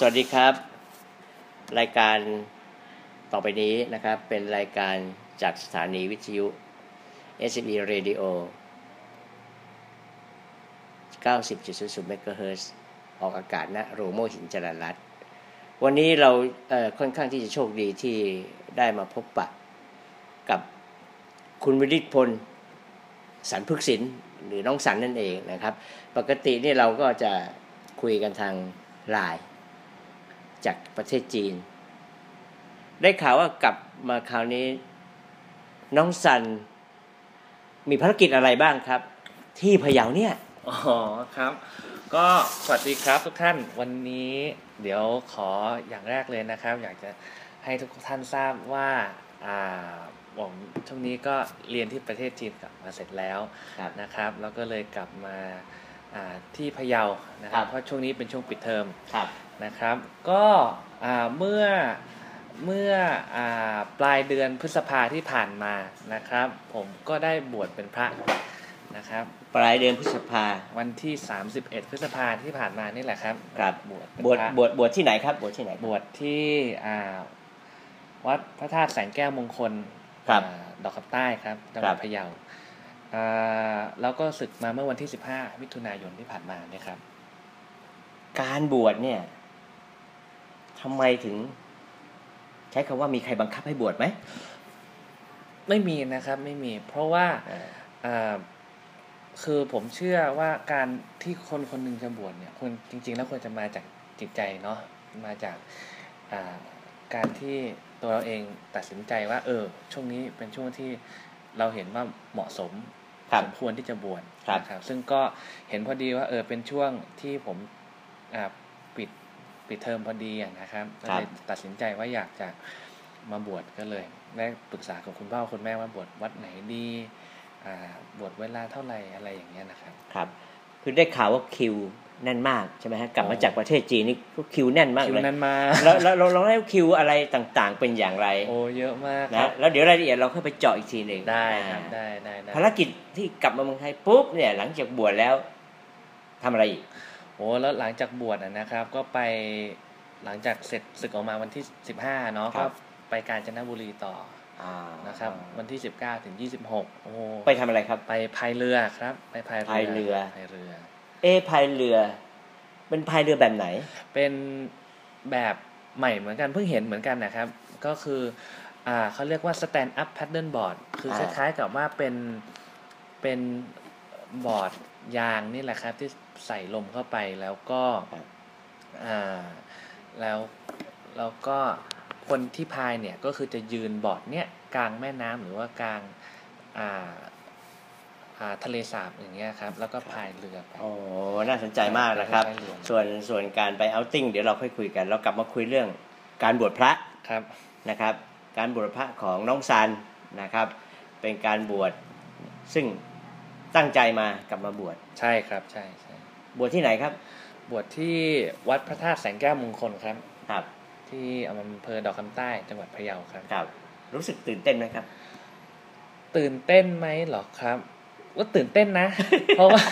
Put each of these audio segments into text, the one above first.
สวัสดีครับ รายการต่อไปนี้นะครับ เป็นรายการจากสถานีวิทยุ SME Radio 90.00 MHz ออกอากาศณโรงโม่หินจรรัตน์วันนี้เราเค่อนข้างที่จะโชคดีที่ได้มาพบปะกับคุณวิริศพลสันพึกศิลป์หรือน้องสันนั่นเองนะครับ ปกตินี่เราก็จะคุยกันทางไลน์ จากประเทศจีน ได้ข่าวว่ากลับมาคราวนี้ น้องสัน มีภารกิจอะไรบ้างครับ ที่พะเยาเนี่ยอ๋อครับ ก็สวัสดีครับทุกท่านวันนี้ เดี๋ยวขออย่างแรกเลยนะครับ อยากจะให้ทุกท่านทราบว่าอ่าผมช่วงนี้ก็เรียนที่ประเทศจีนกลับมาเสร็จแล้วนะครับ แล้วก็เลยกลับมาที่พะเยานะครับ เพราะช่วงนี้เป็นช่วงปิดเทอม นะครับ ก็เมื่อเมื่ออปลายเดือนพฤษภาที่ผ่านมานะครับ ผมก็ได้บวชเป็นพระนะครับ ปลายเดือนพฤษภาวันที่ 31 พฤษภาที่ผ่านมานี่แหละครับครับบวชบวชบวชบวชที่ไหนครับบวชที่ไหนบวชที่วัดพระธาตุแสงแก้วมงคลดอกคำใต้ครับจังหวัดพะเยาแล้วก็ศึกมาเมื่อวันที่ 15มิถุนายนที่ผ่านมาเนี่ยครับ การบวชเนี่ย ทำไมถึง ใช้คำว่ามีใครบังคับให้บวชไหม ไม่มีนะครับไม่มี เพราะว่าคือผมเชื่อว่าการที่คนคนหนึ่งจะบวชเนี่ยคนจริง ๆ แล้วควรจะมาจากจิตใจเนาะมาจากการที่ตัวเราเองตัดสินใจว่า เออ ช่วงนี้เป็นช่วงที่เราเห็นว่าเหมาะสมสมควรที่จะบวชครับซึ่งก็เห็นพอดีว่าเออเป็นช่วงที่ผม ปิดปิดเทอมพอดีนะครับก็เลยตัดสินใจว่าอยากจะมาบวชก็เลยได้ปรึกษากับคุณพ่อคุณแม่ว่าบวชวัดไหนดีบวชเวลาเท่าไหร่อะไรอย่างเงี้ยนะครับครับคือได้ข่าวว่าคิวแน่นมากใช่ไหมฮะกลับมาจากประเทศจีนนี่คิวแน่นมากเลยคิวแน่นมาแล้วเราเราได้คิวอะไรต่างๆ เป็นอย่างไร โอ้เยอะมากนะแล้วเดี๋ยวรายละเอียดเราค่อยไปเจาะอีกทีหนึ่งได้ครับได้ได้ภารกิจที่กลับมาเมืองไทยปุ๊บเนี่ยหลังจากบวชแล้วทำอะไรอีก โอ้แล้วหลังจากบวชนะครับ ก็ไปหลังจากเสร็จศึกออกมาวันที่สิบห้าเนาะก็ไปกาญจนบุรีต่อนะครับ วันที่สิบเก้าถึงยี่สิบหกโอ้ไปทำอะไรครับ ไปพายเรือครับ ไปพายเรือพายเรือ เอพายเรือ เป็นพายเรือแบบไหน เป็นแบบใหม่เหมือนกันเพิ่งเห็นเหมือนกันนะครับ ก็คืออ่าเขาเรียกว่า stand up paddle board คือคล้ายๆกับว่าเป็นเป็นบอร์ดยางนี่แหละครับที่ ใส่ลมเข้าไปแล้วก็อ่าแล้วแล้วก็คนที่พายเนี่ยก็คือจะยืนบอร์ดเนี่ยกลางแม่น้ำหรือว่ากลางอ่าอ่าทะเลสาบอย่างเงี้ยครับ แล้วก็พายเรือไปโอ้น่าสนใจมากนะครับ ส่วนส่วนการไปเอาติ้งเดี๋ยวเราค่อยคุยกัน เรากลับมาคุยเรื่องการบวชพระครับนะครับ การบวชพระของน้องซันนะครับ เป็นการบวชซึ่งตั้งใจมากลับมาบวชใช่ครับใช่ใช่ บวชที่ไหนครับ บวชที่วัดพระธาตุแสงแก้วมงคลครับ ครับ ที่อำเภอดอกคำใต้จังหวัดพะเยาครับ ครับ รู้สึกตื่นเต้นไหมครับ ตื่นเต้นไหมหรอครับว่าตื่นเต้นนะ เพราะว่า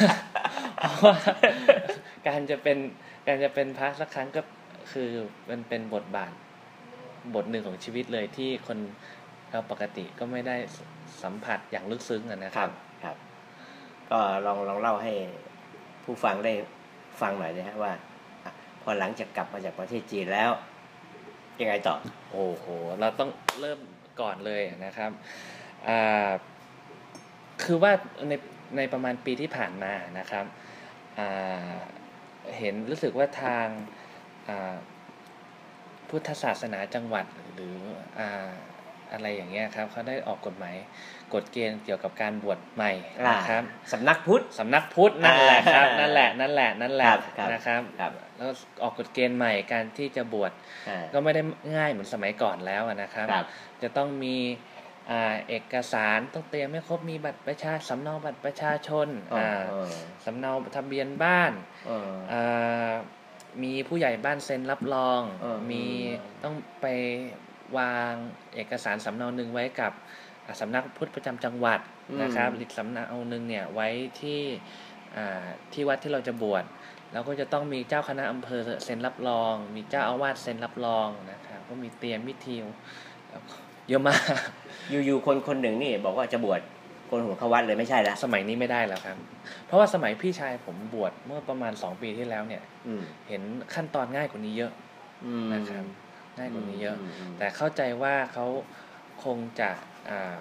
เพราะว่าการจะเป็นการจะเป็นพระสักครั้งก็คือมันเป็นบทบาทบทหนึ่งของชีวิตเลยที่คนเราปกติก็ไม่ได้สัมผัสอย่างลึกซึ้งนะครับ ครับ ก็ลองลองเล่าให้ ผู้ฟังได้ฟังหน่อยนะฮะว่า พอหลังจากกลับมาจากประเทศจีนแล้ว ยังไงต่อ โอ้โห เราต้องเริ่มก่อนเลยนะครับคือว่าในในประมาณปีที่ผ่านมานะครับเห็นรู้สึกว่าทางพุทธศาสนาจังหวัดหรือ อ่าอะไรอย่างเงี้ยครับเขาได้ออกกฎหมายกฎเกณฑ์เกี่ยวกับการบวชใหม่นะครับสำนักพุทธสำนักพุทธนั่นแหละครับนั่นแหละนั่นแหละนั่นแหละนะครับแล้วออกกฎเกณฑ์ใหม่การที่จะบวชก็ไม่ได้ง่ายเหมือนสมัยก่อนแล้วนะครับ จะต้องมีเอกสารต้องเตรียมให้ครบมีบัตรประชาสำเนาบัตรประชาชนสำเนาทะเบียนบ้านมีผู้ใหญ่บ้านเซ็นรับรอง มีต้องไป วางเอกสารสำเนาหนึ่งไว้กับสำนักพุทธประจำจังหวัดนะครับอีกสำนักเอาหนึ่งเนี่ยไว้ที่ที่วัดที่เราจะบวชแล้วก็จะต้องมีเจ้าคณะอำเภอเซ็นรับรอง มีเจ้าอาวาสเซ็นรับรองนะครับก็มีเตรียมพิธีแล้วก็เยอะมากอยู่ๆคนคนหนึ่งนี่บอกว่าจะบวชโกนหัวเข้าวัดเลยไม่ใช่ละสมัยนี้ไม่ได้แล้วครับ เพราะว่าสมัยพี่ชายผมบวชเมื่อประมาณสองปีที่แล้วเนี่ยอืมเห็นขั้นตอนง่ายกว่านี้เยอะอืมนะครับ ง่ายกว่านี้เยอะมแต่เข้าใจว่าเขาคงจะอ่า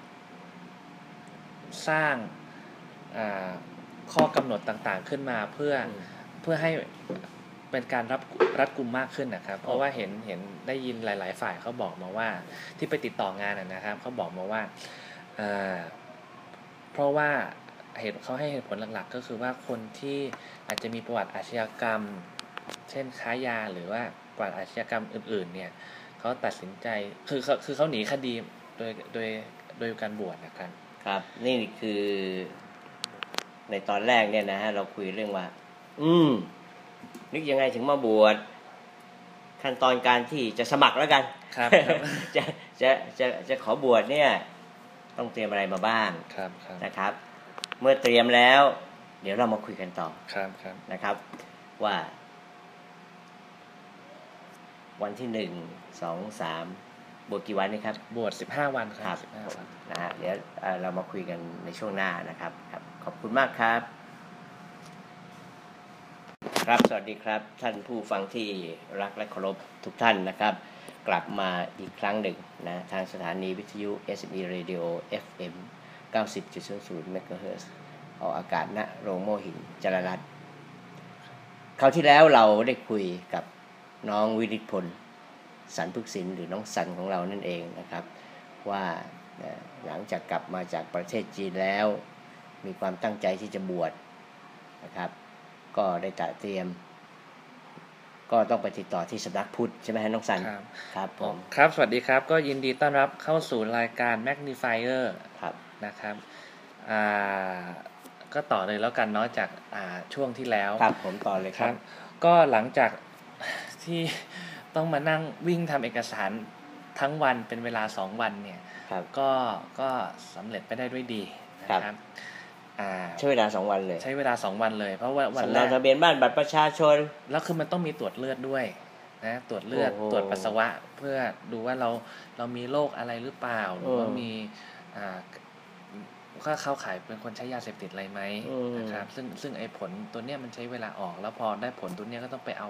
สร้างอ่าข้อกำหนดต่างๆขึ้นมาเพื่ออืมเพื่อให้เป็นการรับรัดกุมมากขึ้นนะครับ เพราะว่าเห็นเห็นได้ยินหลาย ๆ ฝ่ายเขาบอกมาว่าที่ไปติดต่องานนะนะครับเขาบอกมาว่าอ่าเพราะว่าเหตุเขาให้เหตุผลหลักๆ ก็คือว่าคนที่อาจจะมีประวัติอาชญากรรม เช่นค้ายาหรือว่า ประวัติอาชญากรรมอื่น ๆ เนี่ยเขาตัดสินใจคือเขาคือเขาหนีคดีโดยโดยโดยการบวชนะครับ ครับ นี่คือ ในตอนแรกเนี่ยนะฮะเราคุยเรื่องว่า อืม นึกยังไงถึงมาบวชขั้นตอนการที่จะสมัครแล้วกัน ครับ จะจะจะจะขอบวชเนี่ย ต้องเตรียมอะไรมาบ้างครับครับนะครับ เมื่อเตรียมแล้ว เดี๋ยวเรามาคุยกันต่อครับครับนะครับ ว่า วันที่หนึ่งสองสามบวชกี่วันนี่ครับ บวชสิบห้าวันคครัรับบสิบห้าวันนะฮะเดี๋ยวเอ่อเรามาคุยกันในช่วงหน้านะครับครับ ขอบคุณมากครับ ครับสวัสดีครับ ท่านผู้ฟังที่รักและเคารพทุกท่านนะครับ กลับมาอีกครั้งหนึ่งนะทางสถานีวิทยุ SME Radio FM 90.00 MHz ออกอากาศณโรงโม่หินจรรัตน์คราวที่แล้วเราได้คุยกับ น้องวิริตพลสันพึกษินหรือน้องสันของเรานั่นเองนะครับ ว่าเอ่อหลังจากกลับมาจากประเทศจีนแล้ว มีความตั้งใจที่จะบวชนะครับ ก็ได้ตระเตรียม ก็ต้องไปติดต่อที่สำนักพุทธใช่ไหมฮะน้องสันครับครับผมครับ สวัสดีครับ ก็ยินดีต้อนรับเข้าสู่รายการ Magnifier ครับนะครับอ่าก็ต่อเลยแล้วกันเนาะจากอ่าช่วงที่แล้วครับผมต่อเลยคครัรับบก็หลังจาก ที่ต้องมานั่งวิ่งทำเอกสารทั้งวันเป็นเวลาสองวันเนี่ยครับก็ก็สำเร็จไปได้ด้วยดีนะคครัรับบอ่าใช้เวลาสองวันเลย ใช้เวลาสองวันเลย เพราะว่าวันสำแรเนากทะเบียนบ้านบัตรประชาชน แล้วคือมันต้องมีตรวจเลือดด้วยนะตรวจเลือดโอ้โหตรวจปัสสาวะ เพื่อดูว่าเราเรามีโรคอะไรหรือเปล่า หรือว่าเออมี อ่าก็เข้าข่ายเป็นคนใช้ยาเสพติดอะไรไหมอืมนะครับซึ่งซึ่งไอ้ผลตัวเนี้ยมันใช้เวลาออก แล้วพอได้ผลตัวเนี้ยก็ต้องไปเอา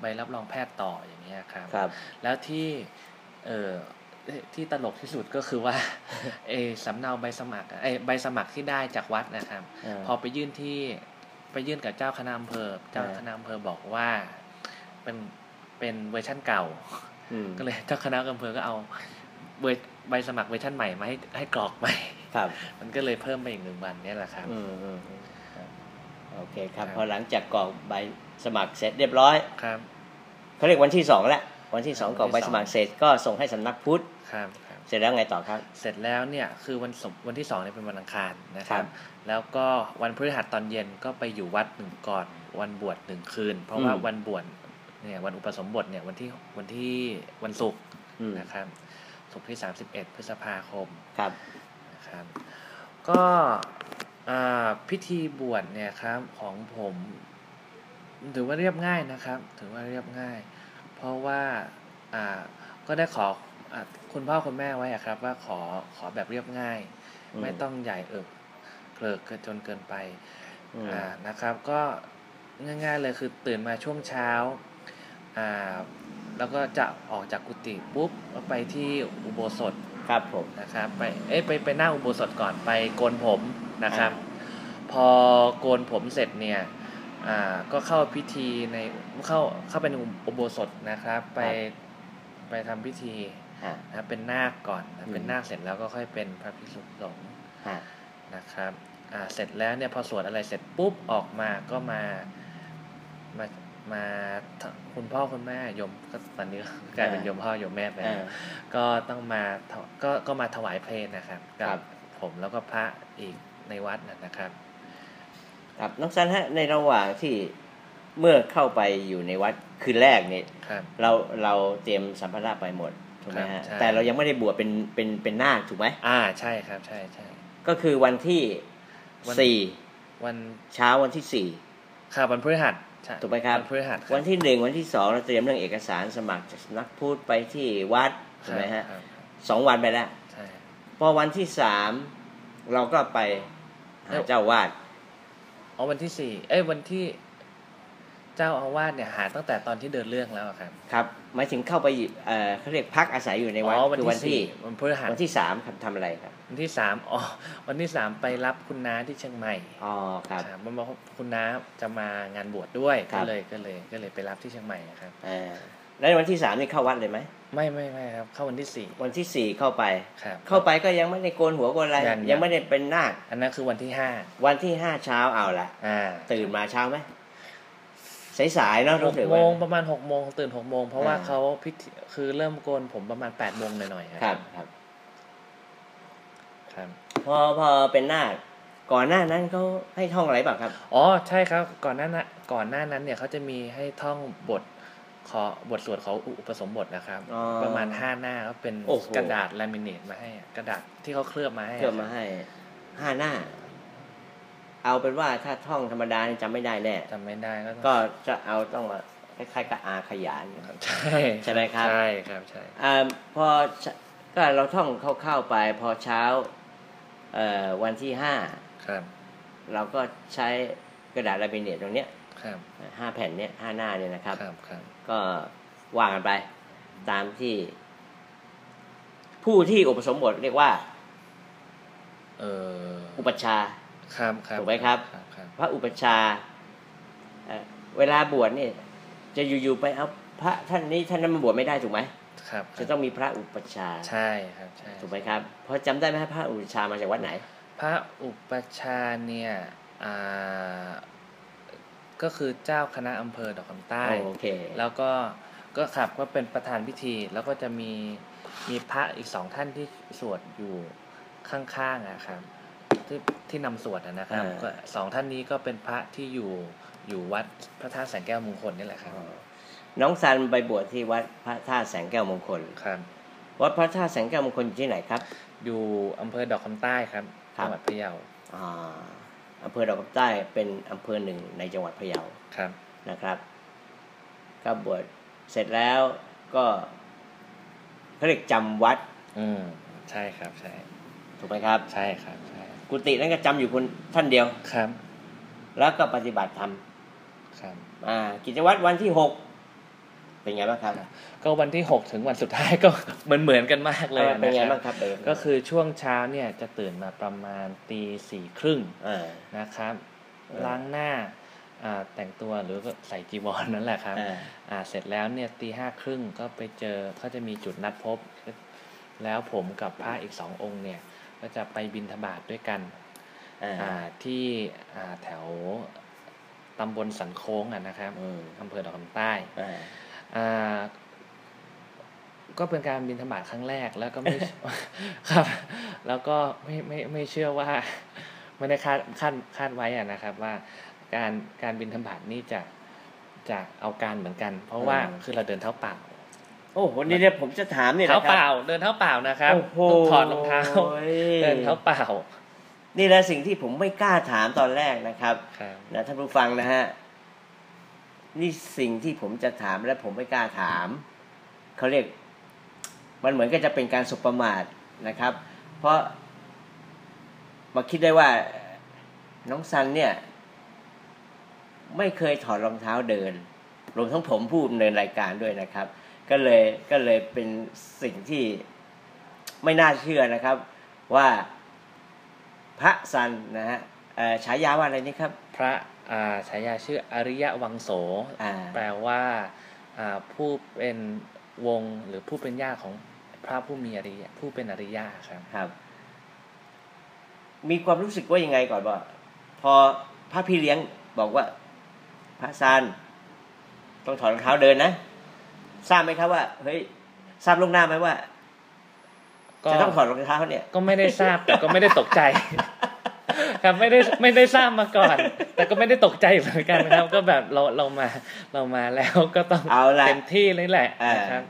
ใบรับรองแพทย์ต่ออย่างเงี้ยครับครับแล้วที่เออที่ตลกที่สุดก็คือว่าเออสำเนาใบสมัครอะเอยใบสมัครที่ได้จากวัดนะครับอ่าพอไปยื่นที่ไปยื่นกับเจ้าคณะอำเภอเจ้าคณะอำเภอบอกว่าเป็นเป็นเวอร์ชั่นเก่าอืมก็เลยเจ้าคณะอำเภอก็เอาเวอร์ใบสมัครเวอร์ชันใหม่มาให้ให้กรอกใหม่ครับมันก็เลยเพิ่มไปอีกหนึ่งวันเนี่ยแหละครับ อืมอืมอืมครับโอเคครับ ครับ พอหลังจากกรอกใบสมัครเสร็จเรียบร้อยครับ เขาเรียกวันที่สองแล้ววันที่สองวันที่กรอกใบสองสมัครเสร็จก็ส่งให้สำนักพุทธครับครับ เสร็จแล้วไงต่อครับ เสร็จแล้วเนี่ยคือวันสมวันที่สองเนี่ยเป็นวันอังคารนะคครัรับ บ แล้วก็วันพฤหัสตอนเย็นก็ไปอยู่วัดหนึ่งก่อนวันบวชหนึ่งคืน เพราะว่าอืม วันบวชเนี่ยวันอุปสมบทเนี่ยวันที่วันที่วันศุกร์อืมนะครับศุกร์ที่ 31 พฤษภาคม ครับ นะครับ ก็อ่าพิธีบวชเนี่ยครับของผมถือว่าเรียบง่ายนะครับ ถือว่าเรียบง่าย เพราะว่าอ่าก็ได้ขออ่าคุณพ่อคุณแม่ไว้อะครับ ว่าขอขอแบบเรียบง่ายอืมไม่ต้องใหญ่เอิบเกลิกเกินจนเกินไปอืมอ่านะครับ ก็ง่ายๆเลยคือตื่นมาช่วงเช้าอ่าแล้วก็จะออกจากกุฏิปุ๊บก็ไปที่อุโบสถ ครับผมนะครับไปเอ้ยไปไปหน้าอุโบสถก่อนไปโกนผมนะครับ พอโกนผมเสร็จเนี่ยอ่าก็เข้าพิธีในเข้าเข้าไปในอุโบสถนะครับ ไปไปทำพิธีฮะนะครับเป็นนาคก่อนอืนะมเป็นนาคเสร็จแล้วก็ค่อยเป็นพระภิกษุสงฆ์ฮะนะครับอ่าเสร็จแล้วเนี่ยพอสวดอะไรเสร็จปุ๊บออกมาก็มามา มาคุณพ่อคุณแม่โยมก็ตอนนี้กลายเป็นโยมพ่อโยมแม่ไปอ่าแล้วก็ต้องมาถวก็ก็มาถวายเพลงนะครับครักับผมแล้วก็พระอีกในวัดนะนะครับ ครับน้องสันฮะในระหว่างที่เมื่อเข้าไปอยู่ในวัดคืนแรกเนี่ยครับเราเราเตรียมสัมภาระไปหมดถูกไหมครัฮะบใช่แต่เรายังไม่ได้บวชเป็นเป็นเป็นนาคถูกไหมอ่าใช่ครับใช่ใช่ก็คือวันที่วันสี่วันเช้าวันที่สี่ข่าววันพฤหัสใช่ ถูกไหมครับวันพฤหัสวันที่หนึ่งวันที่สองเราเตรียมเรื่องเอกสารสมัครจากสำนักพูดไปที่วัดถูกไหมฮะครับสองวันไปแล้วใช่พอวันที่สามเราก็ไปหาเจ้าวาดอ๋อวันที่สี่เอ้ยวันที่ เจ้าอาวาสเนี่ยหาตั้งแต่ตอนที่เดินเรื่องแล้วอะครับ ครับหมายถึงเข้าไปเอ่อเขาเรียกพักอาศัยอยู่ในวัดอ๋อวันคือที่วันที่สี่วันพฤหัสวันที่สามครับทำอะไรครับ วันที่สามอ๋อวันที่สามไปรับคุณน้าที่เชียงใหม่อ๋อครับครับมันบอกว่าคุณน้าจะมางานบวชด้วยครัก็บเลยก็เลยก็เลยไปรับที่เชียงใหม่ครับเอ่าแล้ววันที่สามนี่เข้าวัดเลยไหมไม่ไม่ไม่ครับ เข้าวันที่สี่วันที่สี่เข้าไปครับเข้าไปก็ยังไม่ได้โกนหัวโกนอะไรยังยังไม่ได้เป็นนาคอันนั้นคือวันที่ห้าวันที่ห้าเช้าเอาละอ่าตื่นมาเช้าไหม สายๆเนาะหรู้กสึกโมว่า งประมาณหกโมงตื่นหกโมงเพราะว่าอ่า เขาพิธีคือเริ่มโกนผมประมาณแปดโมงหน่อยๆครับครับ ครับ พอพอเป็นนาคก่อนหน้านั้นเขาให้ท่องอะไรบ้างครับ อ๋อใช่ครับก่อนหน้านั้นก่อนหน้านั้นเนี่ยเขาจะมีให้ท่องบทขอบทสวดเขาอุปสมบทนะครับ อ๋อประมาณห้าหน้าก็เป็นโอ้โห กระดาษลามิเนตมาให้อะกระดาษที่เขาเคลือบมาให้เพื่อมาให้ห้าหน้า เอาเป็นว่าถ้าท่องธรรมดานี่จำไม่ได้แน่จำไม่ได้ก็ต้องก็จะเอาต้องมาคล้ายๆกับอาขยานใช่ใช่ไหมครับใช่ครับใช่อ่าพอเช้าก็เราท่องเข้าๆไปพอเช้าเอ่อวันที่ห้าครับ เราก็ใช้กระดาษลามิเนตตรงเนี้ยครับห้าแผ่นเนี้ยห้าหน้าเนี่ยนะครับครับครับก็วางกันไป ตามที่ ผู้ที่อุปสมบทเรียกว่า เอออุปัชฌาย์ ครับครับถูกไหมครับครับครับพระอุปัชฌาย์เอ่อเวลาบวชเนี่ยจะอยู่ๆไปเอาพระท่านนี้ท่านนั้นมาบวชไม่ได้ถูกไหมครับ จะต้องมีพระอุปัชฌาย์ใช่ครับใช่ถูกไหมครับเพราะจำได้ไหมครับพระอุปัชฌาย์มาจากวัดไหน พระอุปชฌาย์เนี่ยอ่าก็คือเจ้าคณะอำเภอดอกคำใต้โอเคแล้วก็ก็ครับก็เป็นประธานพิธีแล้วก็จะมีมีพระอีกสองท่านที่สวดอยู่ข้างๆอะครับ ที่ที่นำสวดอะนะครับอ่า ก็สองท่านนี้ก็เป็นพระที่อยู่อยู่วัดพระธาตุแสงแก้วมงคลนี่แหละครับ น้องซันไปบวชที่วัดพระธาตุแสงแก้วมงคล ครับ วัดพระธาตุแสงแก้วมงคลอยู่ที่ไหนครับ อยู่อำเภอดอกคำใต้ครับครับจังหวัดพะเยาอ่าอำเภอดอกคำใต้เป็นอำเภอหนึ่งในจังหวัดพะเยาครับ นะครับก็บวชเสร็จแล้วก็เขาเรียกจำวัดอืมใช่ครับใช่ถูกไหมครับ ใช่ครับใช่ กุฏินั้นก็จำอยู่คนท่านเดียวครับ แล้วก็ปฏิบัติธรรมครับ อ่า กิจวัตรวันที่หกเป็นไงบ้างครับ ก็วันที่หกถึงวันสุดท้ายก็เหมือนเหมือนกันมากเลยเออเป็นไงนะครับบ้างครับเดิมก็คือช่วงเช้าเนี่ยจะตื่นมาประมาณตีสี่ครึ่งอ่านะครับเออล้างหน้าอ่าแต่งตัวหรือก็ใส่จีวรนั่นแหละครับอ่าอ่าเสร็จแล้วเนี่ยตีห้าครึ่งก็ไปเจอเขาจะมีจุดนัดพบ แล้วผมกับพระอีกสององค์เนี่ย ก็จะไปบินทบาทด้วยกันอ่าอ่าที่อ่าแถวตำบลสันโค้งอะนะครับอืมอำเภอดอกคำใต้อ่าอ่าก็เป็นการบินธบาตครั้งแรกแล้วก็ไม่ครับ แล้วก็ไม่ไม่ไม่เชื่อว่าไม่ได้คาดคาดคาดไว้อะนะครับ ว่าการการบินธบาตนี่จะจะเอาการเหมือนกัน เพราะว่าคือเราเดินเท้าเปล่า โอ้วันนี้เนี่ยผมจะถามเนี่ยนะเท้าครัเปล่า เดินเท้าเปล่านะครับโอ้โหต้องถอดรองเท้าเดินเท้าเปล่า นี่แหละสิ่งที่ผมไม่กล้าถามตอนแรกนะครับครับนะท่านผู้ฟังนะฮะนี่สิ่งที่ผมจะถามและผมไม่กล้าถามเขาเรียก มันเหมือนก็จะเป็นการสุประมาทนะครับ เพราะมาคิดได้ว่าน้องซันเนี่ย ไม่เคยถอดรองเท้าเดิน รวมทั้งผมผู้ดำเนินรายการด้วยนะครับ ก็เลยก็เลยเป็นสิ่งที่ไม่น่าเชื่อนะครับ ว่าพระซันนะฮะเอ่อฉายาว่าอะไรนี่ครับ พระอ่าฉายาชื่ออริยวังโสอ่าแปลว่าอ่าผู้เป็นวงหรือผู้เป็นญาติของพระผู้มีอริยะผู้เป็นอริยะครับครับ มีความรู้สึกว่ายังไงก่อนว่าพอพระพี่เลี้ยงบอกว่า พระซันต้องถอดรองเท้าเดินนะ ทราบไหมครับว่าเฮ้ยทราบล่วงหน้าไหมว่าก็จะต้องถอดรองเท้าเนี่ย ก็ไม่ได้ทราบแต่ก็ไม่ได้ตกใจ ครับไม่ได้ไม่ได้ทราบมาก่อน แต่ก็ไม่ได้ตกใจเหมือนกันครับ ก็แบบเราเรามาเรามาแล้วก็ต้องเอาละเต็มที่เลยแหละอ่านนะครับ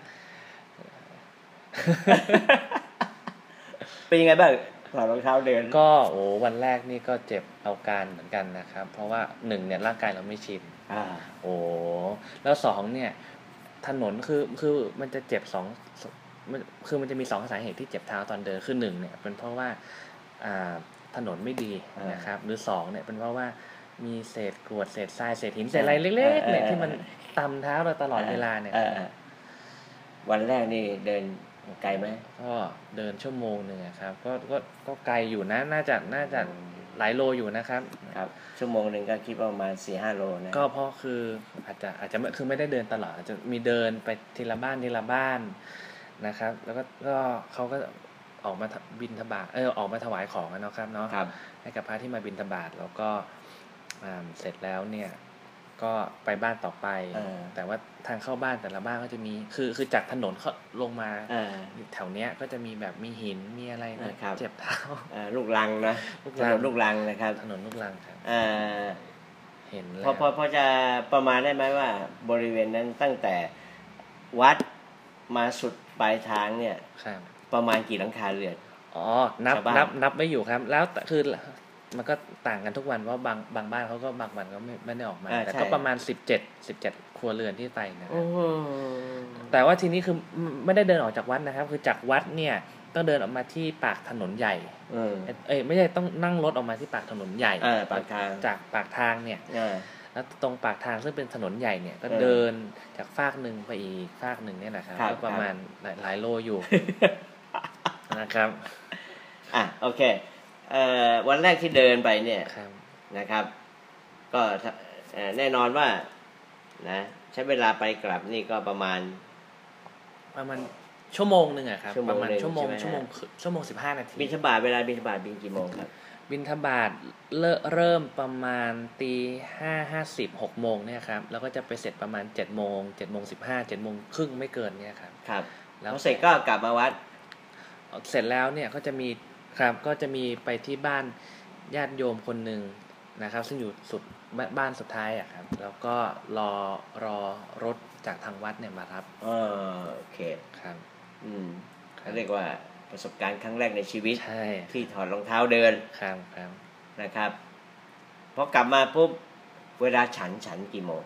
เป็นยังไงบ้างถอดรองเท้าเดิน ก็โอ้วันแรกนี่ก็เจ็บเอาการเหมือนกันนะครับ เพราะว่าหนึ่งเนี่ยร่างกายเราไม่ชินอ่าโอ้แล้วสองเนี่ย ถนนคือคือมันจะเจ็บสองมันคือมันจะมีสองสาเหตุที่เจ็บเท้าตอนเดินคือหนึ่งเนี่ยเป็นเพราะว่าอ่าถนนไม่ดีนะครับ หรือสองเนี่ยเป็นเพราะว่ามีเศษกรวดเศษทรายเศษหินเศษอะไรเล็กๆเนี่ยที่มันตำเท้าเราตลอดเวลาเนี่ยออออวันแรกนี่เดินไกลไหมก็เดินชั่วโมงหนึ่งอะครับ ก็ก็ก็ไกลอยู่นะน่าจะน่าจะหลายโลอยู่นะครับครับ ชั่วโมงหนึ่งก็คิดว่าประมาณสี่ห้าโลนะก็เพราะคืออาจจะอาจจะไม่คือไม่ได้เดินตลอดอาจจะมีเดินไปทีละบ้านทีละบ้านนะครับ แล้วก็ก็เขาก็ออกมาบินทบาทเออออกมาถวายของกันเนาะครับเนาะครับให้กับพระที่มาบินทบาทแล้วก็อ่าเสร็จแล้วเนี่ย ก็ไปบ้านต่อไปเออแต่ว่าทางเข้าบ้านแต่ละบ้านก็จะมี คือคือจากถนนเขาลงมาอ่าแถวเนี้ยก็จะมีแบบมีหินมีอะไรเนี่ยนะครับเจ็บเท้าอ่าลูกลังนะลูกถรันงนลูกลังนะครับ ถนนลูกรังครับอ่าเห็นพแล้อวพอพอจะประมาณได้ไหมว่า บริเวณนั้นตั้งแต่วัดมาสุดปลายทางเนี่ยครับประมาณกี่หลังคาเรือนอ๋อนับชาวบ้านนับนับไม่อยู่ครับ แล้วแต่คือ มันก็ต่างกันทุกวันว่าบางบางบ้านเขาก็บางวันก็ไม่ไม่ได้ออกมาอ่าแต่ใช่ก็ประมาณสิบเจ็ดสิบเจ็ดครัวเรือนที่ไปนะครัอืบมแต่ว่าทีนี้คือไม่ไม่ได้เดินออกจากวัดนะครับ คือจากวัดเนี่ยต้องเดินออกมาที่ปากถนนใหญ่อืมเอ้ยไม่ใช่ต้องนั่งรถออกมาที่ปากถนนใหญ่อ่าปากทางจากปากทางเนี่ยอ่าแล้วตรงปากทางซึ่งเป็นถนนใหญ่เนี่ย ก็เออเดินจากฟากหนึ่งไปอีกฟากหนึ่งเนี่ยแหละครับครับก็ประมาณหลายหลายโลอยู่นะครับ อะโอเคเอ่อ วันแรกที่เดินไปเนี่ยครับนะครับ ก็ถ้าเอ่อแน่นอนว่านะใช้เวลาไปกลับนี่ก็ประมาณ ประมาณชั่วโมงหนึ่งอะครับชั่วโมปงระมาณหนึ่งชั่วโมงใช่ไหมชั่วโมงครึ่งชั่วโมงสิบห้านาทีบินทบาทเวลาบินทบาทบินกี่โมงครับ บินทบาทเริ่มเริ่มประมาณตีห้าห้าสิบหกโมงเนี่ยครับแล้วก็จะไปเสร็จประมาณเจ็ดโมงเจ็ดโมงสิบห้าเจ็ดโมงครึ่งไม่เกินเนี่ยครับครับ แล้แล้ววเสร็จก็กลับมาวัด เสร็จแล้วเนี่ยก็จะมี ครับก็จะมีไปที่บ้านญาติโยมคนหนึ่งนะครับ ซึ่งอยู่สุดบบ้านสุดท้ายอะครับ แล้วก็รอรอรถจากทางวัดเนี่ยมารับเออโอเคครับ อืมเขาเรียกว่าประสบการณ์ครั้งแรกในชีวิต ใช่ที่ถอดรองเท้าเดินครับครับนะครับพอกลับมาปุ๊บเวลาฉันฉันกี่โมง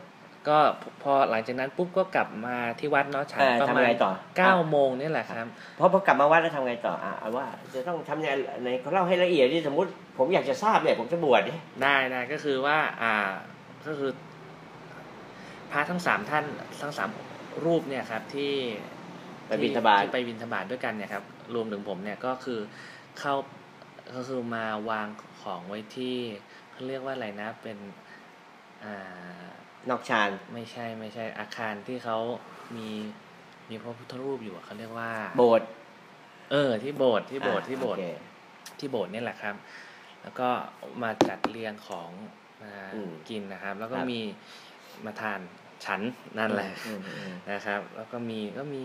ก็พพอหลังจากนั้นปุ๊บก็กลับมาที่วัดเนาะฉันเออประทำมาณไงต่อเก้าอะโมงนี่แหละครับพอพอกลับมาวัดแล้วทำไงต่ออะเอาว่าจะต้องทำยังไงในเขาเล่าให้ละเอียดที่สมมติผมอยากจะทราบเนี่ยผมจะบวชเนี่ยได้ได้ก็คือว่าอ่าก็คือพระทั้งสามท่านทั้งสามรูปเนี่ยครับที่ไปบิณฑบาตที่ไปบินทบาทด้วยกันเนี่ยครับรวมถึงผมเนี่ยก็คือเข้าก็คือมาวางของไว้ที่เขาเรียกว่าอะไรนะเป็นอ่า นอกชานไม่ใช่ไม่ใช่อาคารที่เขามีมีพระพุทธรูปอยู่อะเขาเรียกว่า โบสถ์เออ ที่โบสถ์ที่โบสถ์อะที่โบสถ์อเคที่โบสถ์เนี่ยแหละครับ แล้วก็มาจัดเรียงของมาอืมกินนะครับ แล้วก็ครับมีมาทานฉันนั่นแหละอืมอืมนะครับ แล้วก็มีก็มี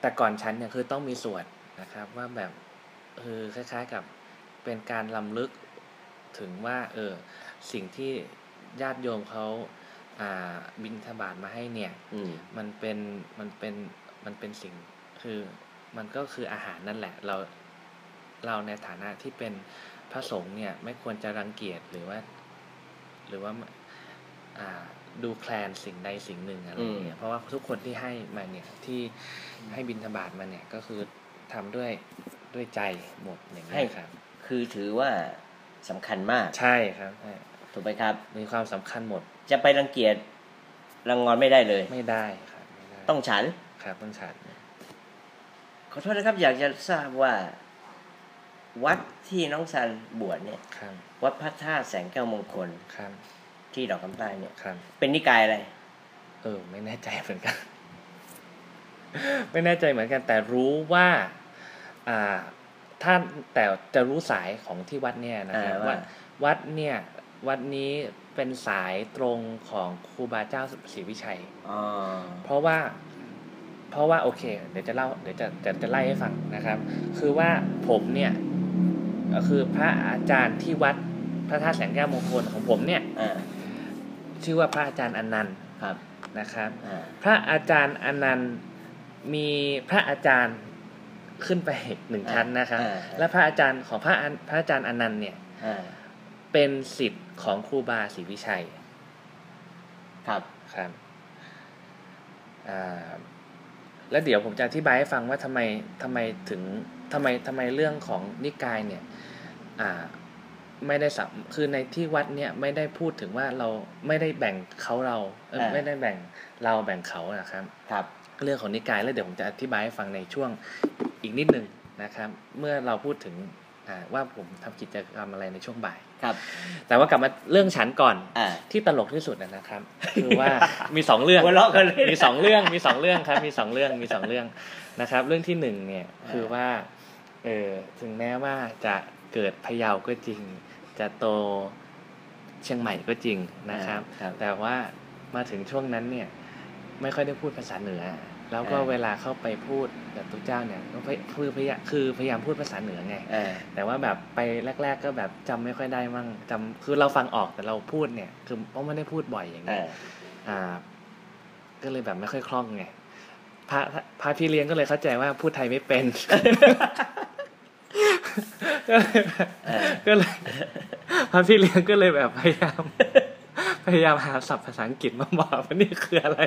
แต่ก่อนฉันเนี่ยคือต้องมีสวดนะครับ ว่าแบบคือคล้าย ๆกับเป็นการลำลึกถึงว่า เออสิ่งที่ ญาติโยมเขาอ่าบินทบาทมาให้เนี่ยอืมมันเป็นมันเป็นมันเป็นสิ่งคือมันก็คืออาหารนั่นแหละ เราเราในฐานะที่เป็นพระสงฆ์เนี่ย ไม่ควรจะรังเกียจหรือว่า หรือว่าอ่าดูแคลนสิ่งใดสิ่งหนึ่งอะไรอย่างเงี้ยเพราะว่าทุกคนที่ให้มาเนี่ยที่ให้บินทบาทมาเนี่ยก็คือทำด้วยด้วยใจหมดอย่างนี้ยครับ คือถือว่าสำคัญมากใช่ครับใช่ ถูกไหมครับ มีความสำคัญหมด จะไปรังเกียจรังงอนไม่ได้เลย ไม่ได้ครับไม่ได้ต้องฉัน ครับต้องฉันขอโทษนะครับ อยากจะทราบว่า วัดที่น้องซันบวชเนี่ย ครับวัดพระธาตุแสงแก้วมงคลครับที่ดอกคำใต้เนี่ย ครับ เป็นนิกายอะไร เออ ไม่แน่ใจเหมือนกัน ไม่แน่ใจเหมือนกัน แต่รู้ว่า อ่า ท่านแต่จะรู้สายของที่วัดเนี่ยนะครับอ่าว่า ว่าวัดเนี่ย วัดนี้เป็นสายตรงของครูบาเจ้าศรีวิชัยอ๋อเพราะว่า เพราะว่าโอเค เดี๋ยวจะเล่าเดี๋ยวจะจะจะไล่ให้ฟังนะครับ คือว่าผมเนี่ยก็คือพระอาจารย์ที่วัดพระธาตุแสงแก้วมงคลของผมเนี่ยอ่าชื่อว่าพระอาจารย์อนันต์ครับนะครับอ่าพระอาจารย์อนันต์มีพระอาจารย์ขึ้นไปหนึ่งชั้นนะครับอ่าและพระอาจารย์ของพระอันพระอาจารย์อนันต์เนี่ยอ่า เป็นสิทธิ์ของครูบาศรีวิชัยอครับครับอ่าแล้วเดี๋ยวผมจะอธิบายให้ฟังว่าทำไมทำไมถึงทำไมทำไมเรื่องของนิกายเนี่ยอ่าไม่ได้สับคือในที่วัดเนี่ยไม่ได้พูดถึงว่าเราไม่ได้แบ่งเขาเราเอออ่าไม่ได้แบ่งเราแบ่งเขานะครับ ครับ เรื่องของนิกายแล้วเดี๋ยวผมจะอธิบายให้ฟังในช่วงอีกนิดหนึ่งนะครับ เมื่อเราพูดถึงอ่า ว่าผมทำกิจกรรมอะไรในช่วงบ่ายครับ แต่ว่ากลับมาเรื่องฉันก่อนอ่าที่ตลกที่สุดนะนะครับ คือว่ามีสองเรื่องหัวเราะกันเลยมีสองเรื่องมีสองเรื่องครับ มีสองเรื่องมีสองเรื่องนะครับ เรื่องที่หนึ่งเนี่ยอ่าคือว่าเออถึงแม้ว่าจะเกิดพะเยาก็จริง จะโตเชียงใหม่ก็จริงนะครับครับแต่ว่ามาถึงช่วงนั้นเนี่ย ไม่ค่อยได้พูดภาษาเหนือ แล้วก็อ่าเวลาเข้าไปพูดกับตุกเจ้าเนี่ยก็พยคือพยายามคือพยายามพูดภาษาเหนือไงเออแต่ว่าแบบไปแรก ๆ ก็แบบจำไม่ค่อยได้มั่งจำคือเราฟังออกแต่เราพูดเนี่ยคือเพราะไม่ได้พูดบ่อยอย่างเอเงี้ยออ่า ก็เลยแบบไม่ค่อยคล่องไงพระพระพี่เลี้ยงก็เลยเข้าใจว่าพูดไทยไม่เป็นก็เลยแบบเออก็เลยพระพี่เลี้ยงก็เลยแบบพยายามพยายามหาศัพท์ภาษาอังกฤษมาบอกว่านี่คืออะไร